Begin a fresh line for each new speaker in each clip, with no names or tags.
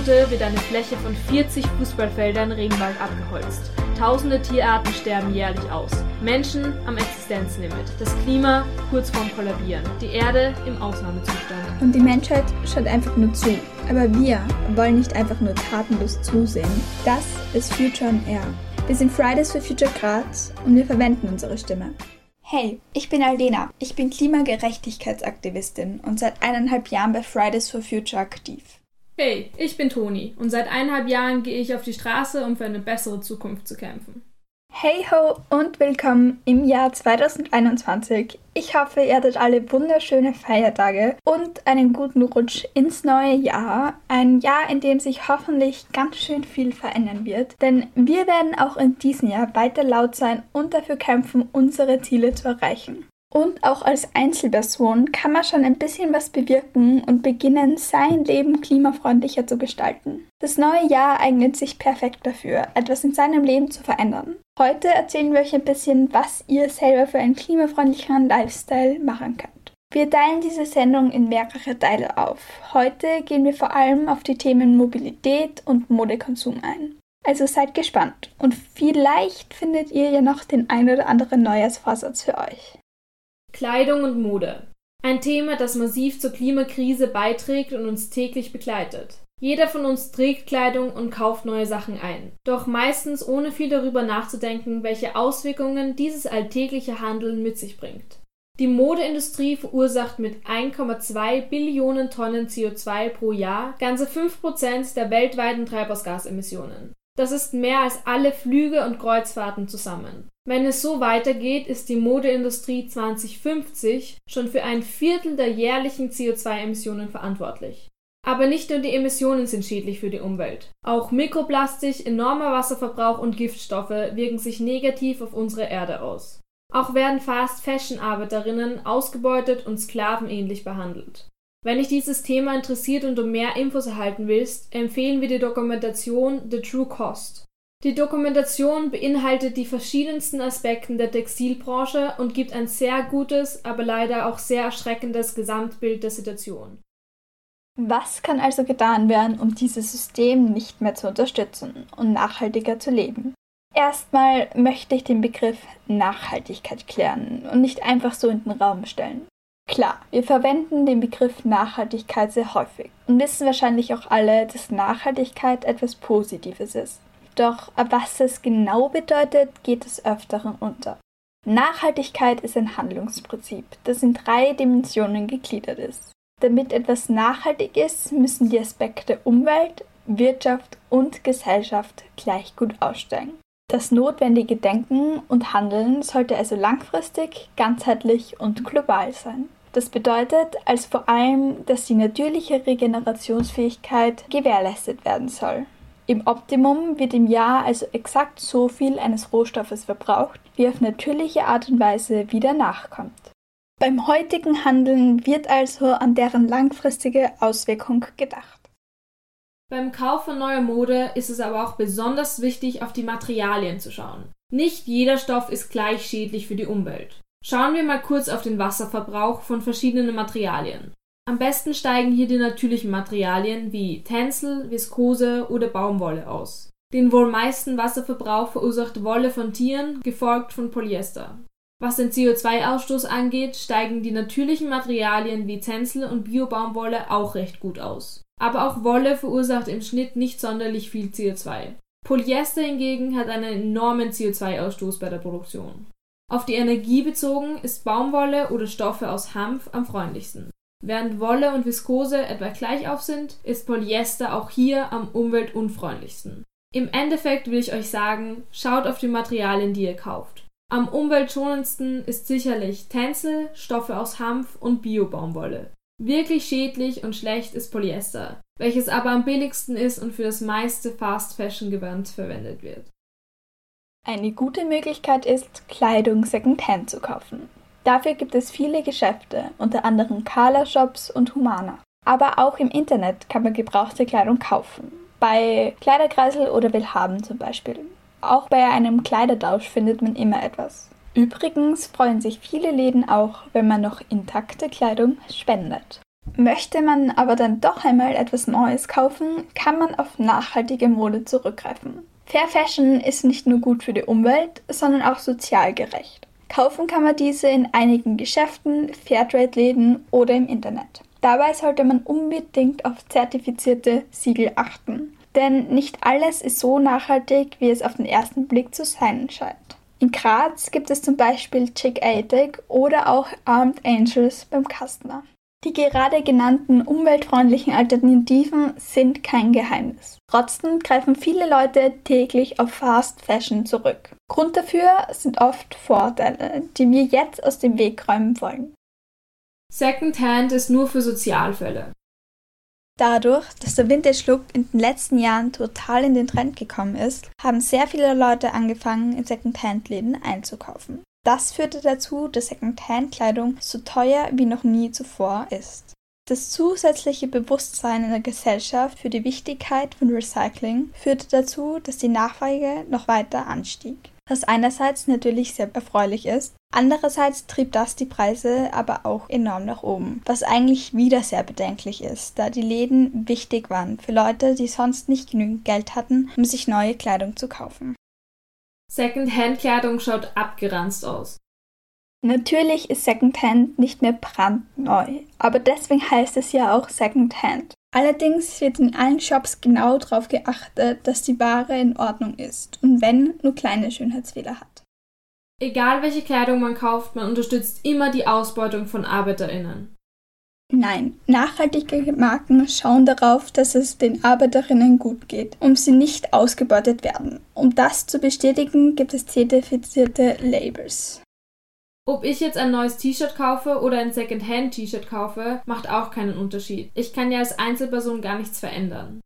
Minute wird eine Fläche von 40 Fußballfeldern Regenwald abgeholzt. Tausende Tierarten sterben jährlich aus. Menschen am Existenzlimit. Das Klima kurz vorm Kollabieren. Die Erde im Ausnahmezustand.
Und die Menschheit schaut einfach nur zu. Aber wir wollen nicht einfach nur tatenlos zusehen. Das ist Future on Air. Wir sind Fridays for Future Graz und wir verwenden unsere Stimme. Hey, ich bin Aldena. Ich bin Klimagerechtigkeitsaktivistin und seit eineinhalb Jahren bei Fridays for Future aktiv.
Hey, ich bin Toni und seit eineinhalb Jahren gehe ich auf die Straße, um für eine bessere Zukunft zu kämpfen.
Hey ho und willkommen im Jahr 2021. Ich hoffe, ihr hattet alle wunderschöne Feiertage und einen guten Rutsch ins neue Jahr. Ein Jahr, in dem sich hoffentlich ganz schön viel verändern wird. Denn wir werden auch in diesem Jahr weiter laut sein und dafür kämpfen, unsere Ziele zu erreichen. Und auch als Einzelperson kann man schon ein bisschen was bewirken und beginnen, sein Leben klimafreundlicher zu gestalten. Das neue Jahr eignet sich perfekt dafür, etwas in seinem Leben zu verändern. Heute erzählen wir euch ein bisschen, was ihr selber für einen klimafreundlicheren Lifestyle machen könnt. Wir teilen diese Sendung in mehrere Teile auf. Heute gehen wir vor allem auf die Themen Mobilität und Modekonsum ein. Also seid gespannt und vielleicht findet ihr ja noch den ein oder anderen Neujahrsvorsatz für euch.
Kleidung und Mode. Ein Thema, das massiv zur Klimakrise beiträgt und uns täglich begleitet. Jeder von uns trägt Kleidung und kauft neue Sachen ein. Doch meistens ohne viel darüber nachzudenken, welche Auswirkungen dieses alltägliche Handeln mit sich bringt. Die Modeindustrie verursacht mit 1,2 Billionen Tonnen CO2 pro Jahr ganze 5% der weltweiten Treibhausgasemissionen. Das ist mehr als alle Flüge und Kreuzfahrten zusammen. Wenn es so weitergeht, ist die Modeindustrie 2050 schon für ein Viertel der jährlichen CO2-Emissionen verantwortlich. Aber nicht nur die Emissionen sind schädlich für die Umwelt. Auch Mikroplastik, enormer Wasserverbrauch und Giftstoffe wirken sich negativ auf unsere Erde aus. Auch werden Fast-Fashion-Arbeiterinnen ausgebeutet und sklavenähnlich behandelt. Wenn dich dieses Thema interessiert und du mehr Infos erhalten willst, empfehlen wir die Dokumentation The True Cost. Die Dokumentation beinhaltet die verschiedensten Aspekte der Textilbranche und gibt ein sehr gutes, aber leider auch sehr erschreckendes Gesamtbild der Situation.
Was kann also getan werden, um dieses System nicht mehr zu unterstützen und nachhaltiger zu leben? Erstmal möchte ich den Begriff Nachhaltigkeit klären und nicht einfach so in den Raum stellen. Klar, wir verwenden den Begriff Nachhaltigkeit sehr häufig und wissen wahrscheinlich auch alle, dass Nachhaltigkeit etwas Positives ist. Doch was es genau bedeutet, geht es öfteren unter. Nachhaltigkeit ist ein Handlungsprinzip, das in drei Dimensionen gegliedert ist. Damit etwas nachhaltig ist, müssen die Aspekte Umwelt, Wirtschaft und Gesellschaft gleich gut aussteigen. Das notwendige Denken und Handeln sollte also langfristig, ganzheitlich und global sein. Das bedeutet als vor allem, dass die natürliche Regenerationsfähigkeit gewährleistet werden soll. Im Optimum wird im Jahr also exakt so viel eines Rohstoffes verbraucht, wie auf natürliche Art und Weise wieder nachkommt. Beim heutigen Handeln wird also an deren langfristige Auswirkung gedacht.
Beim Kauf von neuer Mode ist es aber auch besonders wichtig, auf die Materialien zu schauen. Nicht jeder Stoff ist gleich schädlich für die Umwelt. Schauen wir mal kurz auf den Wasserverbrauch von verschiedenen Materialien. Am besten steigen hier die natürlichen Materialien wie Tencel, Viskose oder Baumwolle aus. Den wohl meisten Wasserverbrauch verursacht Wolle von Tieren, gefolgt von Polyester. Was den CO2-Ausstoß angeht, steigen die natürlichen Materialien wie Tencel und Biobaumwolle auch recht gut aus. Aber auch Wolle verursacht im Schnitt nicht sonderlich viel CO2. Polyester hingegen hat einen enormen CO2-Ausstoß bei der Produktion. Auf die Energie bezogen ist Baumwolle oder Stoffe aus Hanf am freundlichsten. Während Wolle und Viskose etwa gleich auf sind, ist Polyester auch hier am umweltunfreundlichsten. Im Endeffekt will ich euch sagen, schaut auf die Materialien, die ihr kauft. Am umweltschonendsten ist sicherlich Tencel, Stoffe aus Hanf und Bio-Baumwolle. Wirklich schädlich und schlecht ist Polyester, welches aber am billigsten ist und für das meiste Fast Fashion Gewand verwendet wird.
Eine gute Möglichkeit ist, Kleidung Secondhand zu kaufen. Dafür gibt es viele Geschäfte, unter anderem Kala Shops und Humana. Aber auch im Internet kann man gebrauchte Kleidung kaufen. Bei Kleiderkreisel oder Willhaben zum Beispiel. Auch bei einem Kleidertausch findet man immer etwas. Übrigens freuen sich viele Läden auch, wenn man noch intakte Kleidung spendet. Möchte man aber dann doch einmal etwas Neues kaufen, kann man auf nachhaltige Mode zurückgreifen. Fair Fashion ist nicht nur gut für die Umwelt, sondern auch sozial gerecht. Kaufen kann man diese in einigen Geschäften, Fairtrade-Läden oder im Internet. Dabei sollte man unbedingt auf zertifizierte Siegel achten, denn nicht alles ist so nachhaltig, wie es auf den ersten Blick zu sein scheint. In Graz gibt es zum Beispiel Chick 80 oder auch Armed Angels beim Kastner. Die gerade genannten umweltfreundlichen Alternativen sind kein Geheimnis. Trotzdem greifen viele Leute täglich auf Fast Fashion zurück. Grund dafür sind oft Vorteile, die wir jetzt aus dem Weg räumen wollen.
Secondhand ist nur für Sozialfälle.
Dadurch, dass der Vintage-Look in den letzten Jahren total in den Trend gekommen ist, haben sehr viele Leute angefangen, in Secondhand-Läden einzukaufen. Das führte dazu, dass Secondhand-Kleidung so teuer wie noch nie zuvor ist. Das zusätzliche Bewusstsein in der Gesellschaft für die Wichtigkeit von Recycling führte dazu, dass die Nachfrage noch weiter anstieg was einerseits natürlich sehr erfreulich ist, andererseits trieb das die Preise aber auch enorm nach oben, was eigentlich wieder sehr bedenklich ist, da die Läden wichtig waren für Leute, die sonst nicht genügend Geld hatten, um sich neue Kleidung zu kaufen.
Secondhand-Kleidung schaut abgeranzt aus.
Natürlich ist Secondhand nicht mehr brandneu, aber deswegen heißt es ja auch Secondhand. Allerdings wird in allen Shops genau darauf geachtet, dass die Ware in Ordnung ist und wenn nur kleine Schönheitsfehler hat.
Egal welche Kleidung man kauft, man unterstützt immer die Ausbeutung von Arbeiterinnen.
Nein, nachhaltige Marken schauen darauf, dass es den Arbeiterinnen gut geht, um sie nicht ausgebeutet werden. Um das zu bestätigen, gibt es zertifizierte Labels.
Ob ich jetzt ein neues T-Shirt kaufe oder ein Secondhand-T-Shirt kaufe, macht auch keinen Unterschied. Ich kann ja als Einzelperson gar nichts verändern.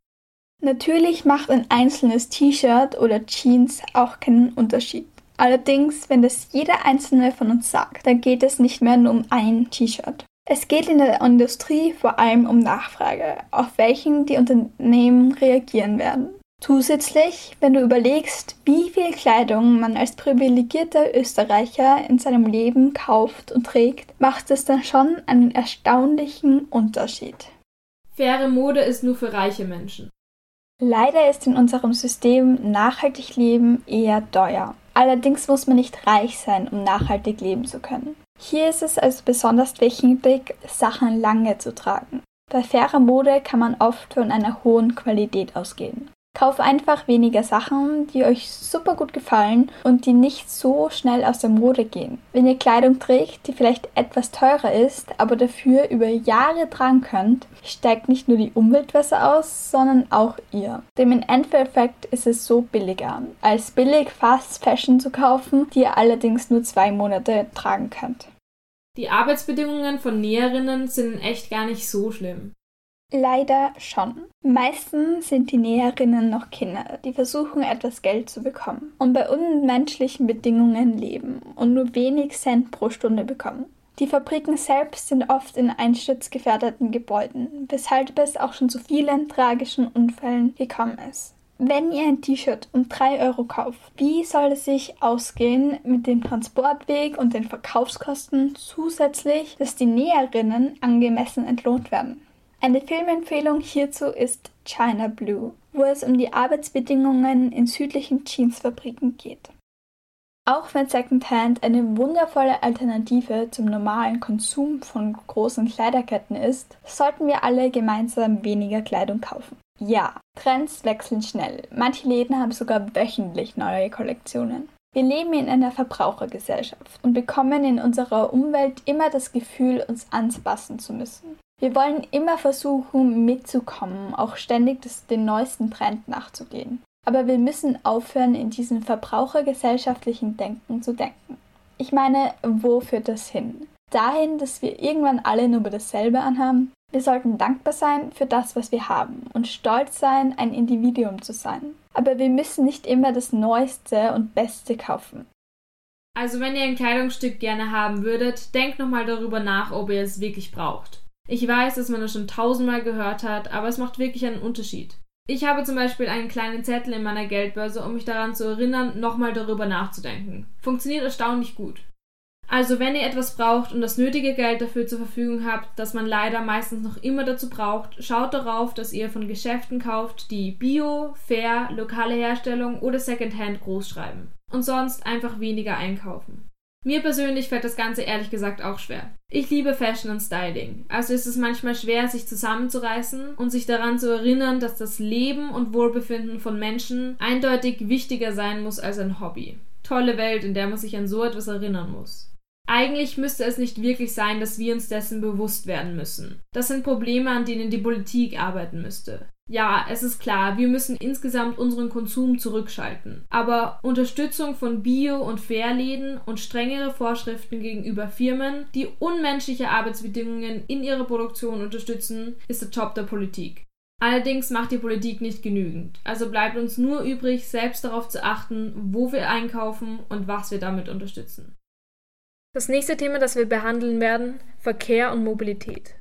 Natürlich macht ein einzelnes T-Shirt oder Jeans auch keinen Unterschied. Allerdings, wenn das jeder einzelne von uns sagt, dann geht es nicht mehr nur um ein T-Shirt. Es geht in der Industrie vor allem um Nachfrage, auf welchen die Unternehmen reagieren werden. Zusätzlich, wenn du überlegst, wie viel Kleidung man als privilegierter Österreicher in seinem Leben kauft und trägt, macht es dann schon einen erstaunlichen Unterschied.
Faire Mode ist nur für reiche Menschen.
Leider ist in unserem System nachhaltig leben eher teuer. Allerdings muss man nicht reich sein, um nachhaltig leben zu können. Hier ist es also besonders wichtig, Sachen lange zu tragen. Bei fairer Mode kann man oft von einer hohen Qualität ausgehen. Kauf einfach weniger Sachen, die euch super gut gefallen und die nicht so schnell aus der Mode gehen. Wenn ihr Kleidung trägt, die vielleicht etwas teurer ist, aber dafür über Jahre tragen könnt, steigt nicht nur die Umwelt besser aus, sondern auch ihr. Dem im Endeffekt ist es so billiger, als billig Fast Fashion zu kaufen, die ihr allerdings nur zwei Monate tragen könnt.
Die Arbeitsbedingungen von Näherinnen sind echt gar nicht so schlimm.
Leider schon. Meistens sind die Näherinnen noch Kinder, die versuchen etwas Geld zu bekommen und bei unmenschlichen Bedingungen leben und nur wenig Cent pro Stunde bekommen. Die Fabriken selbst sind oft in einsturzgefährdeten Gebäuden, weshalb es auch schon zu vielen tragischen Unfällen gekommen ist. Wenn ihr ein T-Shirt um 3 Euro kauft, wie soll es sich ausgehen mit dem Transportweg und den Verkaufskosten zusätzlich, dass die Näherinnen angemessen entlohnt werden? Eine Filmempfehlung hierzu ist China Blue, wo es um die Arbeitsbedingungen in südlichen Jeansfabriken geht. Auch wenn Secondhand eine wundervolle Alternative zum normalen Konsum von großen Kleiderketten ist, sollten wir alle gemeinsam weniger Kleidung kaufen. Ja, Trends wechseln schnell. Manche Läden haben sogar wöchentlich neue Kollektionen. Wir leben in einer Verbrauchergesellschaft und bekommen in unserer Umwelt immer das Gefühl, uns anpassen zu müssen. Wir wollen immer versuchen, mitzukommen, auch ständig das, den neuesten Trend nachzugehen. Aber wir müssen aufhören, in diesem verbrauchergesellschaftlichen Denken zu denken. Ich meine, wo führt das hin? Dahin, dass wir irgendwann alle nur dasselbe anhaben? Wir sollten dankbar sein für das, was wir haben und stolz sein, ein Individuum zu sein. Aber wir müssen nicht immer das Neueste und Beste kaufen.
Also wenn ihr ein Kleidungsstück gerne haben würdet, denkt nochmal darüber nach, ob ihr es wirklich braucht. Ich weiß, dass man das schon tausendmal gehört hat, aber es macht wirklich einen Unterschied. Ich habe zum Beispiel einen kleinen Zettel in meiner Geldbörse, um mich daran zu erinnern, nochmal darüber nachzudenken. Funktioniert erstaunlich gut. Also wenn ihr etwas braucht und das nötige Geld dafür zur Verfügung habt, das man leider meistens noch immer dazu braucht, schaut darauf, dass ihr von Geschäften kauft, die Bio, Fair, lokale Herstellung oder Secondhand groß schreiben. Und sonst einfach weniger einkaufen. Mir persönlich fällt das Ganze ehrlich gesagt auch schwer. Ich liebe Fashion und Styling, also ist es manchmal schwer, sich zusammenzureißen und sich daran zu erinnern, dass das Leben und Wohlbefinden von Menschen eindeutig wichtiger sein muss als ein Hobby. Tolle Welt, in der man sich an so etwas erinnern muss. Eigentlich müsste es nicht wirklich sein, dass wir uns dessen bewusst werden müssen. Das sind Probleme, an denen die Politik arbeiten müsste. Ja, es ist klar, wir müssen insgesamt unseren Konsum zurückschalten. Aber Unterstützung von Bio- und Fairläden und strengere Vorschriften gegenüber Firmen, die unmenschliche Arbeitsbedingungen in ihrer Produktion unterstützen, ist der Job der Politik. Allerdings macht die Politik nicht genügend. Also bleibt uns nur übrig, selbst darauf zu achten, wo wir einkaufen und was wir damit unterstützen. Das nächste Thema, das wir behandeln werden, Verkehr und Mobilität.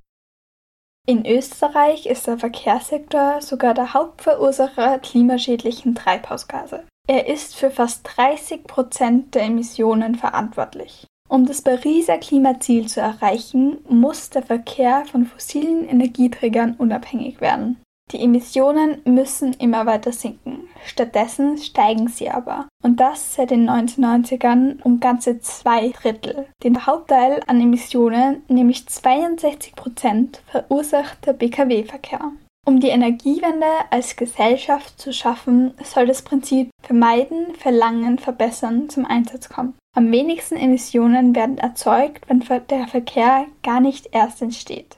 In Österreich ist der Verkehrssektor sogar der Hauptverursacher klimaschädlichen Treibhausgase. Er ist für fast 30 Prozent der Emissionen verantwortlich. Um das Pariser Klimaziel zu erreichen, muss der Verkehr von fossilen Energieträgern unabhängig werden. Die Emissionen müssen immer weiter sinken. Stattdessen steigen sie aber. Und das seit den 1990ern um ganze zwei Drittel. Den Hauptteil an Emissionen, nämlich 62 Prozent, verursacht der Pkw-Verkehr. Um die Energiewende als Gesellschaft zu schaffen, soll das Prinzip Vermeiden, Verlangen, Verbessern zum Einsatz kommen. Am wenigsten Emissionen werden erzeugt, wenn der Verkehr gar nicht erst entsteht.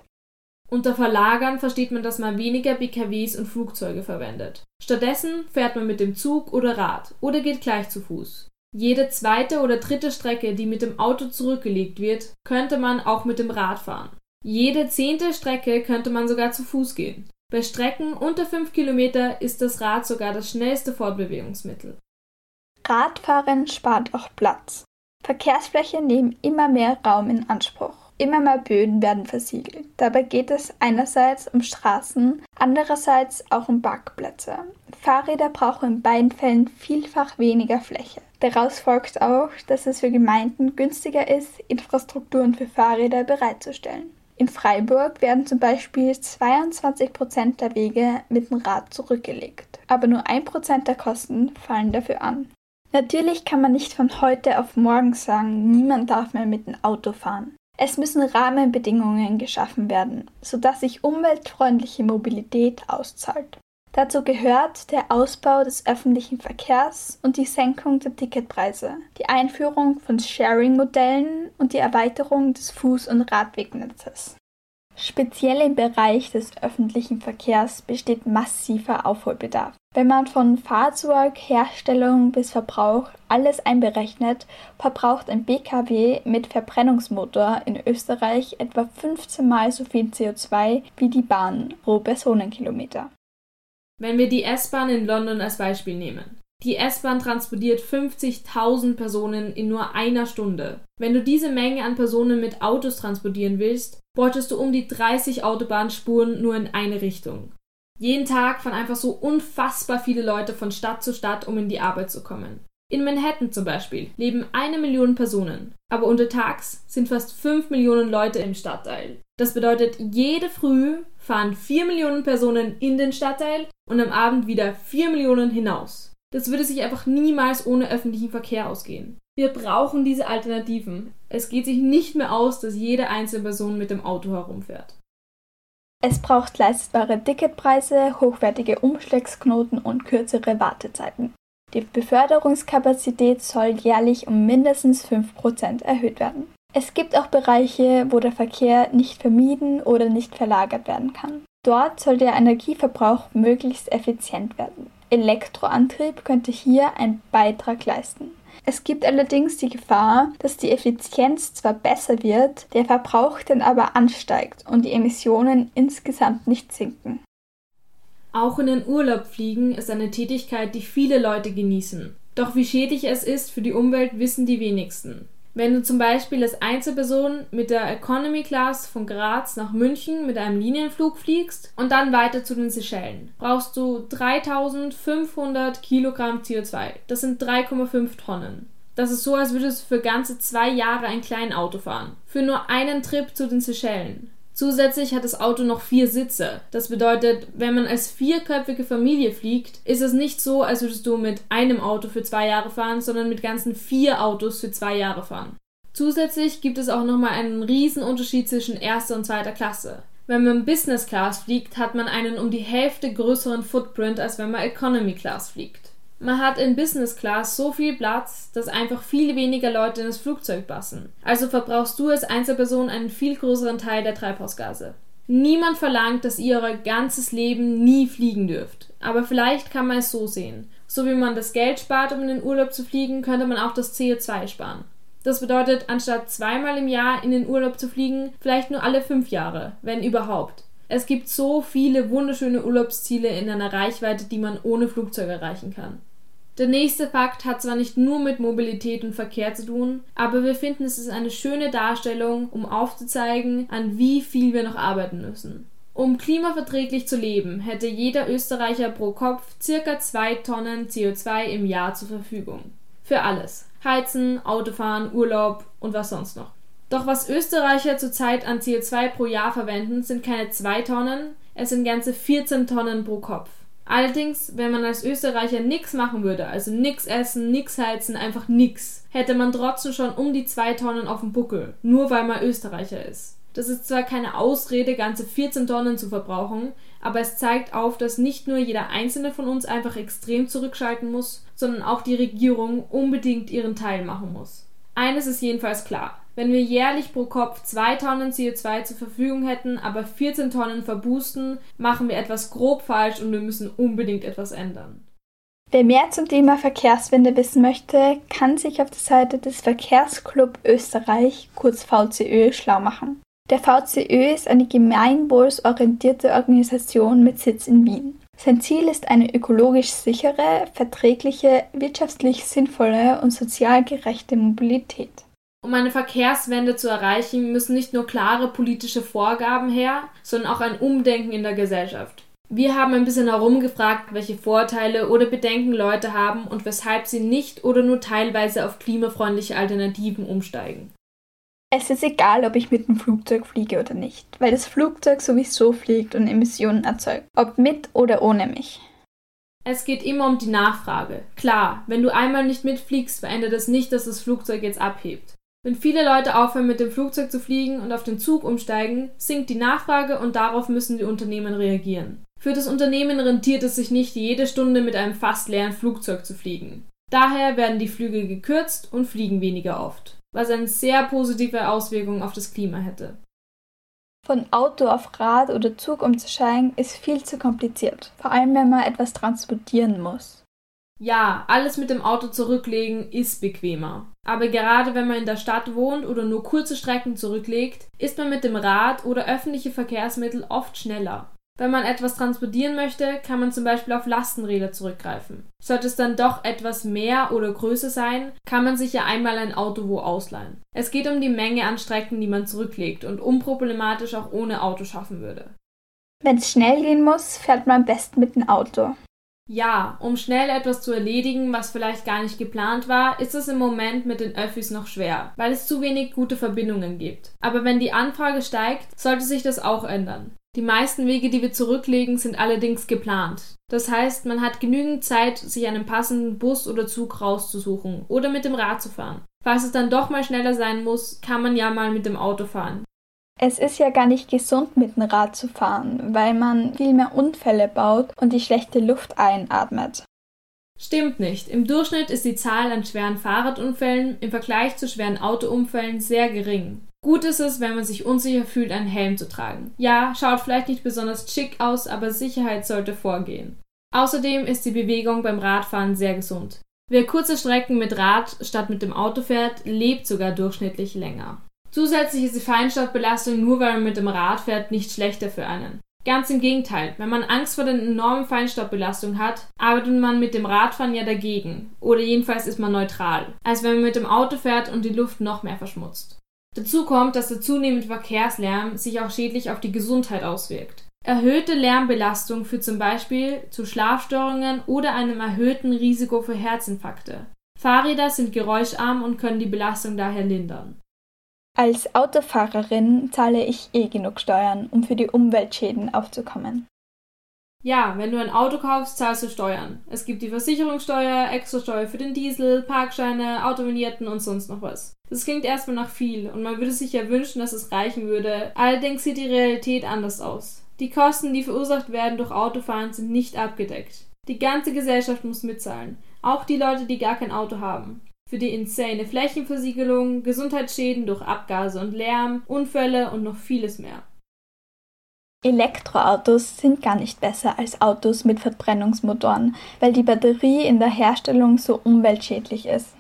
Unter Verlagern versteht man, dass man weniger PKWs und Flugzeuge verwendet. Stattdessen fährt man mit dem Zug oder Rad oder geht gleich zu Fuß. Jede zweite oder dritte Strecke, die mit dem Auto zurückgelegt wird, könnte man auch mit dem Rad fahren. Jede zehnte Strecke könnte man sogar zu Fuß gehen. Bei Strecken unter 5 Kilometer ist das Rad sogar das schnellste Fortbewegungsmittel.
Radfahren spart auch Platz. Verkehrsflächen nehmen immer mehr Raum in Anspruch. Immer mehr Böden werden versiegelt. Dabei geht es einerseits um Straßen, andererseits auch um Parkplätze. Fahrräder brauchen in beiden Fällen vielfach weniger Fläche. Daraus folgt auch, dass es für Gemeinden günstiger ist, Infrastrukturen für Fahrräder bereitzustellen. In Freiburg werden zum Beispiel 22 Prozent der Wege mit dem Rad zurückgelegt, aber nur ein Prozent der Kosten fallen dafür an. Natürlich kann man nicht von heute auf morgen sagen, niemand darf mehr mit dem Auto fahren. Es müssen Rahmenbedingungen geschaffen werden, sodass sich umweltfreundliche Mobilität auszahlt. Dazu gehört der Ausbau des öffentlichen Verkehrs und die Senkung der Ticketpreise, die Einführung von Sharing-Modellen und die Erweiterung des Fuß- und Radwegnetzes. Speziell im Bereich des öffentlichen Verkehrs besteht massiver Aufholbedarf. Wenn man von Fahrzeug, Herstellung bis Verbrauch alles einberechnet, verbraucht ein Pkw mit Verbrennungsmotor in Österreich etwa 15 mal so viel CO2 wie die Bahn pro Personenkilometer.
Wenn wir die S-Bahn in London als Beispiel nehmen. Die S-Bahn transportiert 50.000 Personen in nur einer Stunde. Wenn du diese Menge an Personen mit Autos transportieren willst, bräuchtest du um die 30 Autobahnspuren nur in eine Richtung. Jeden Tag fahren einfach so unfassbar viele Leute von Stadt zu Stadt, um in die Arbeit zu kommen. In Manhattan zum Beispiel leben eine Million Personen, aber untertags sind fast 5 Millionen Leute im Stadtteil. Das bedeutet, jede Früh fahren 4 Millionen Personen in den Stadtteil und am Abend wieder 4 Millionen hinaus. Das würde sich einfach niemals ohne öffentlichen Verkehr ausgehen. Wir brauchen diese Alternativen. Es geht sich nicht mehr aus, dass jede einzelne Person mit dem Auto herumfährt.
Es braucht leistbare Ticketpreise, hochwertige Umschlagsknoten und kürzere Wartezeiten. Die Beförderungskapazität soll jährlich um mindestens 5% erhöht werden. Es gibt auch Bereiche, wo der Verkehr nicht vermieden oder nicht verlagert werden kann. Dort soll der Energieverbrauch möglichst effizient werden. Elektroantrieb könnte hier einen Beitrag leisten. Es gibt allerdings die Gefahr, dass die Effizienz zwar besser wird, der Verbrauch dann aber ansteigt und die Emissionen insgesamt nicht sinken.
Auch in den Urlaub fliegen ist eine Tätigkeit, die viele Leute genießen. Doch wie schädlich es ist für die Umwelt, wissen die wenigsten. Wenn du zum Beispiel als Einzelperson mit der Economy Class von Graz nach München mit einem Linienflug fliegst und dann weiter zu den Seychellen, brauchst du 3500 Kilogramm CO2. Das sind 3,5 Tonnen. Das ist so, als würdest du für ganze zwei Jahre ein kleines Auto fahren. Für nur einen Trip zu den Seychellen. Zusätzlich hat das Auto noch vier Sitze. Das bedeutet, wenn man als vierköpfige Familie fliegt, ist es nicht so, als würdest du mit einem Auto für zwei Jahre fahren, sondern mit ganzen vier Autos für zwei Jahre fahren. Zusätzlich gibt es auch nochmal einen riesen Unterschied zwischen erster und zweiter Klasse. Wenn man Business Class fliegt, hat man einen um die Hälfte größeren Footprint, als wenn man Economy Class fliegt. Man hat in Business Class so viel Platz, dass einfach viel weniger Leute in das Flugzeug passen. Also verbrauchst du als Einzelperson einen viel größeren Teil der Treibhausgase. Niemand verlangt, dass ihr euer ganzes Leben nie fliegen dürft. Aber vielleicht kann man es so sehen. So wie man das Geld spart, um in den Urlaub zu fliegen, könnte man auch das CO2 sparen. Das bedeutet, anstatt zweimal im Jahr in den Urlaub zu fliegen, vielleicht nur alle fünf Jahre, wenn überhaupt. Es gibt so viele wunderschöne Urlaubsziele in einer Reichweite, die man ohne Flugzeug erreichen kann. Der nächste Fakt hat zwar nicht nur mit Mobilität und Verkehr zu tun, aber wir finden es ist eine schöne Darstellung, um aufzuzeigen, an wie viel wir noch arbeiten müssen. Um klimaverträglich zu leben, hätte jeder Österreicher pro Kopf circa zwei Tonnen CO2 im Jahr zur Verfügung. Für alles. Heizen, Autofahren, Urlaub und was sonst noch. Doch was Österreicher zurzeit an CO2 pro Jahr verwenden, sind keine 2 Tonnen, es sind ganze 14 Tonnen pro Kopf. Allerdings, wenn man als Österreicher nichts machen würde, also nichts essen, nichts heizen, einfach nichts, hätte man trotzdem schon um die 2 Tonnen auf dem Buckel, nur weil man Österreicher ist. Das ist zwar keine Ausrede, ganze 14 Tonnen zu verbrauchen, aber es zeigt auf, dass nicht nur jeder einzelne von uns einfach extrem zurückschalten muss, sondern auch die Regierung unbedingt ihren Teil machen muss. Eines ist jedenfalls klar. Wenn wir jährlich pro Kopf 2 Tonnen CO2 zur Verfügung hätten, aber 14 Tonnen verbusten, machen wir etwas grob falsch und wir müssen unbedingt etwas ändern.
Wer mehr zum Thema Verkehrswende wissen möchte, kann sich auf der Seite des Verkehrsclub Österreich, kurz VCÖ, schlau machen. Der VCÖ ist eine gemeinwohlsorientierte Organisation mit Sitz in Wien. Sein Ziel ist eine ökologisch sichere, verträgliche, wirtschaftlich sinnvolle und sozial gerechte Mobilität.
Um eine Verkehrswende zu erreichen, müssen nicht nur klare politische Vorgaben her, sondern auch ein Umdenken in der Gesellschaft. Wir haben ein bisschen herumgefragt, welche Vorteile oder Bedenken Leute haben und weshalb sie nicht oder nur teilweise auf klimafreundliche Alternativen umsteigen.
Es ist egal, ob ich mit dem Flugzeug fliege oder nicht, weil das Flugzeug sowieso fliegt und Emissionen erzeugt, ob mit oder ohne mich.
Es geht immer um die Nachfrage. Klar, wenn du einmal nicht mitfliegst, verändert das nicht, dass das Flugzeug jetzt abhebt. Wenn viele Leute aufhören, mit dem Flugzeug zu fliegen und auf den Zug umsteigen, sinkt die Nachfrage und darauf müssen die Unternehmen reagieren. Für das Unternehmen rentiert es sich nicht, jede Stunde mit einem fast leeren Flugzeug zu fliegen. Daher werden die Flüge gekürzt und fliegen weniger oft was eine sehr positive Auswirkung auf das Klima hätte.
Von Auto auf Rad oder Zug umzusteigen ist viel zu kompliziert, vor allem wenn man etwas transportieren muss.
Ja, alles mit dem Auto zurücklegen ist bequemer. Aber gerade wenn man in der Stadt wohnt oder nur kurze Strecken zurücklegt, ist man mit dem Rad oder öffentliche Verkehrsmittel oft schneller. Wenn man etwas transportieren möchte, kann man zum Beispiel auf Lastenräder zurückgreifen. Sollte es dann doch etwas mehr oder größer sein, kann man sich ja einmal ein Auto wo ausleihen. Es geht um die Menge an Strecken, die man zurücklegt und unproblematisch auch ohne Auto schaffen würde.
Wenn es schnell gehen muss, fährt man am besten mit dem Auto.
Ja, um schnell etwas zu erledigen, was vielleicht gar nicht geplant war, ist es im Moment mit den Öffis noch schwer, weil es zu wenig gute Verbindungen gibt. Aber wenn die Anfrage steigt, sollte sich das auch ändern. Die meisten Wege, die wir zurücklegen, sind allerdings geplant. Das heißt, man hat genügend Zeit, sich einen passenden Bus oder Zug rauszusuchen oder mit dem Rad zu fahren. Falls es dann doch mal schneller sein muss, kann man ja mal mit dem Auto fahren.
Es ist ja gar nicht gesund, mit dem Rad zu fahren, weil man viel mehr Unfälle baut und die schlechte Luft einatmet.
Stimmt nicht. Im Durchschnitt ist die Zahl an schweren Fahrradunfällen im Vergleich zu schweren Autounfällen sehr gering. Gut ist es, wenn man sich unsicher fühlt, einen Helm zu tragen. Ja, schaut vielleicht nicht besonders schick aus, aber Sicherheit sollte vorgehen. Außerdem ist die Bewegung beim Radfahren sehr gesund. Wer kurze Strecken mit Rad statt mit dem Auto fährt, lebt sogar durchschnittlich länger. Zusätzlich ist die Feinstaubbelastung nur weil man mit dem Rad fährt nicht schlechter für einen. Ganz im Gegenteil, wenn man Angst vor der enormen Feinstaubbelastung hat, arbeitet man mit dem Radfahren ja dagegen. Oder jedenfalls ist man neutral, als wenn man mit dem Auto fährt und die Luft noch mehr verschmutzt. Dazu kommt, dass der zunehmende Verkehrslärm sich auch schädlich auf die Gesundheit auswirkt. Erhöhte Lärmbelastung führt zum Beispiel zu Schlafstörungen oder einem erhöhten Risiko für Herzinfarkte. Fahrräder sind geräuscharm und können die Belastung daher lindern.
Als Autofahrerin zahle ich eh genug Steuern, um für die Umweltschäden aufzukommen.
Ja, wenn du ein Auto kaufst, zahlst du Steuern. Es gibt die Versicherungssteuer, Extrasteuer für den Diesel, Parkscheine, Autovignetten und sonst noch was. Das klingt erstmal nach viel und man würde sich ja wünschen, dass es reichen würde. Allerdings sieht die Realität anders aus. Die Kosten, die verursacht werden durch Autofahren, sind nicht abgedeckt. Die ganze Gesellschaft muss mitzahlen. Auch die Leute, die gar kein Auto haben. Für die insane Flächenversiegelung, Gesundheitsschäden durch Abgase und Lärm, Unfälle und noch vieles mehr.
Elektroautos sind gar nicht besser als Autos mit Verbrennungsmotoren, weil die Batterie in der Herstellung so umweltschädlich ist.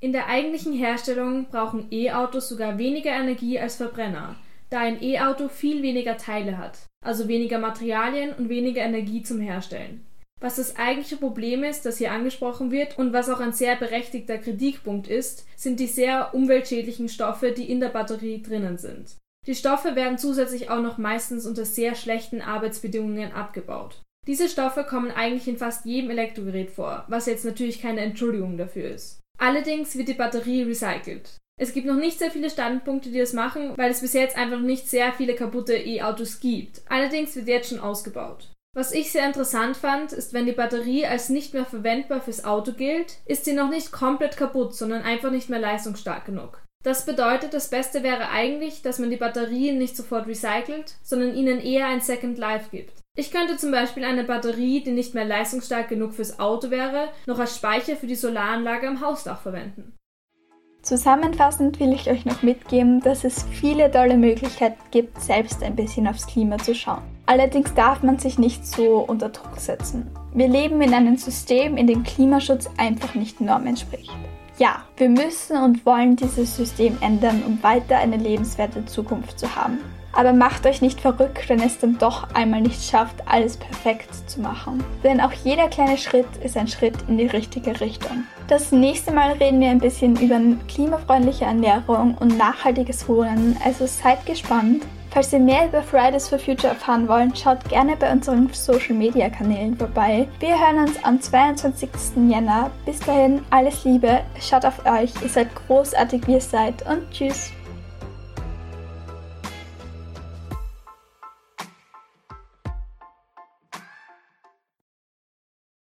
In der eigentlichen Herstellung brauchen E-Autos sogar weniger Energie als Verbrenner, da ein E-Auto viel weniger Teile hat, also weniger Materialien und weniger Energie zum Herstellen. Was das eigentliche Problem ist, das hier angesprochen wird und was auch ein sehr berechtigter Kritikpunkt ist, sind die sehr umweltschädlichen Stoffe, die in der Batterie drinnen sind. Die Stoffe werden zusätzlich auch noch meistens unter sehr schlechten Arbeitsbedingungen abgebaut. Diese Stoffe kommen eigentlich in fast jedem Elektrogerät vor, was jetzt natürlich keine Entschuldigung dafür ist. Allerdings wird die Batterie recycelt. Es gibt noch nicht sehr viele Standpunkte, die das machen, weil es bis jetzt einfach nicht sehr viele kaputte E-Autos gibt. Allerdings wird jetzt schon ausgebaut. Was ich sehr interessant fand, ist, wenn die Batterie als nicht mehr verwendbar fürs Auto gilt, ist sie noch nicht komplett kaputt, sondern einfach nicht mehr leistungsstark genug. Das bedeutet, das Beste wäre eigentlich, dass man die Batterien nicht sofort recycelt, sondern ihnen eher ein Second Life gibt. Ich könnte zum Beispiel eine Batterie, die nicht mehr leistungsstark genug fürs Auto wäre, noch als Speicher für die Solaranlage am Hausdach verwenden.
Zusammenfassend will ich euch noch mitgeben, dass es viele tolle Möglichkeiten gibt, selbst ein bisschen aufs Klima zu schauen. Allerdings darf man sich nicht so unter Druck setzen. Wir leben in einem System, in dem Klimaschutz einfach nicht Norm entspricht. Ja, wir müssen und wollen dieses System ändern, um weiter eine lebenswerte Zukunft zu haben. Aber macht euch nicht verrückt, wenn es dann doch einmal nicht schafft, alles perfekt zu machen. Denn auch jeder kleine Schritt ist ein Schritt in die richtige Richtung. Das nächste Mal reden wir ein bisschen über klimafreundliche Ernährung und nachhaltiges Wohnen, also seid gespannt. Falls ihr mehr über Fridays for Future erfahren wollt, schaut gerne bei unseren Social Media Kanälen vorbei. Wir hören uns am 22. Jänner. Bis dahin alles Liebe, schaut auf euch, ihr seid großartig, wie ihr seid und tschüss.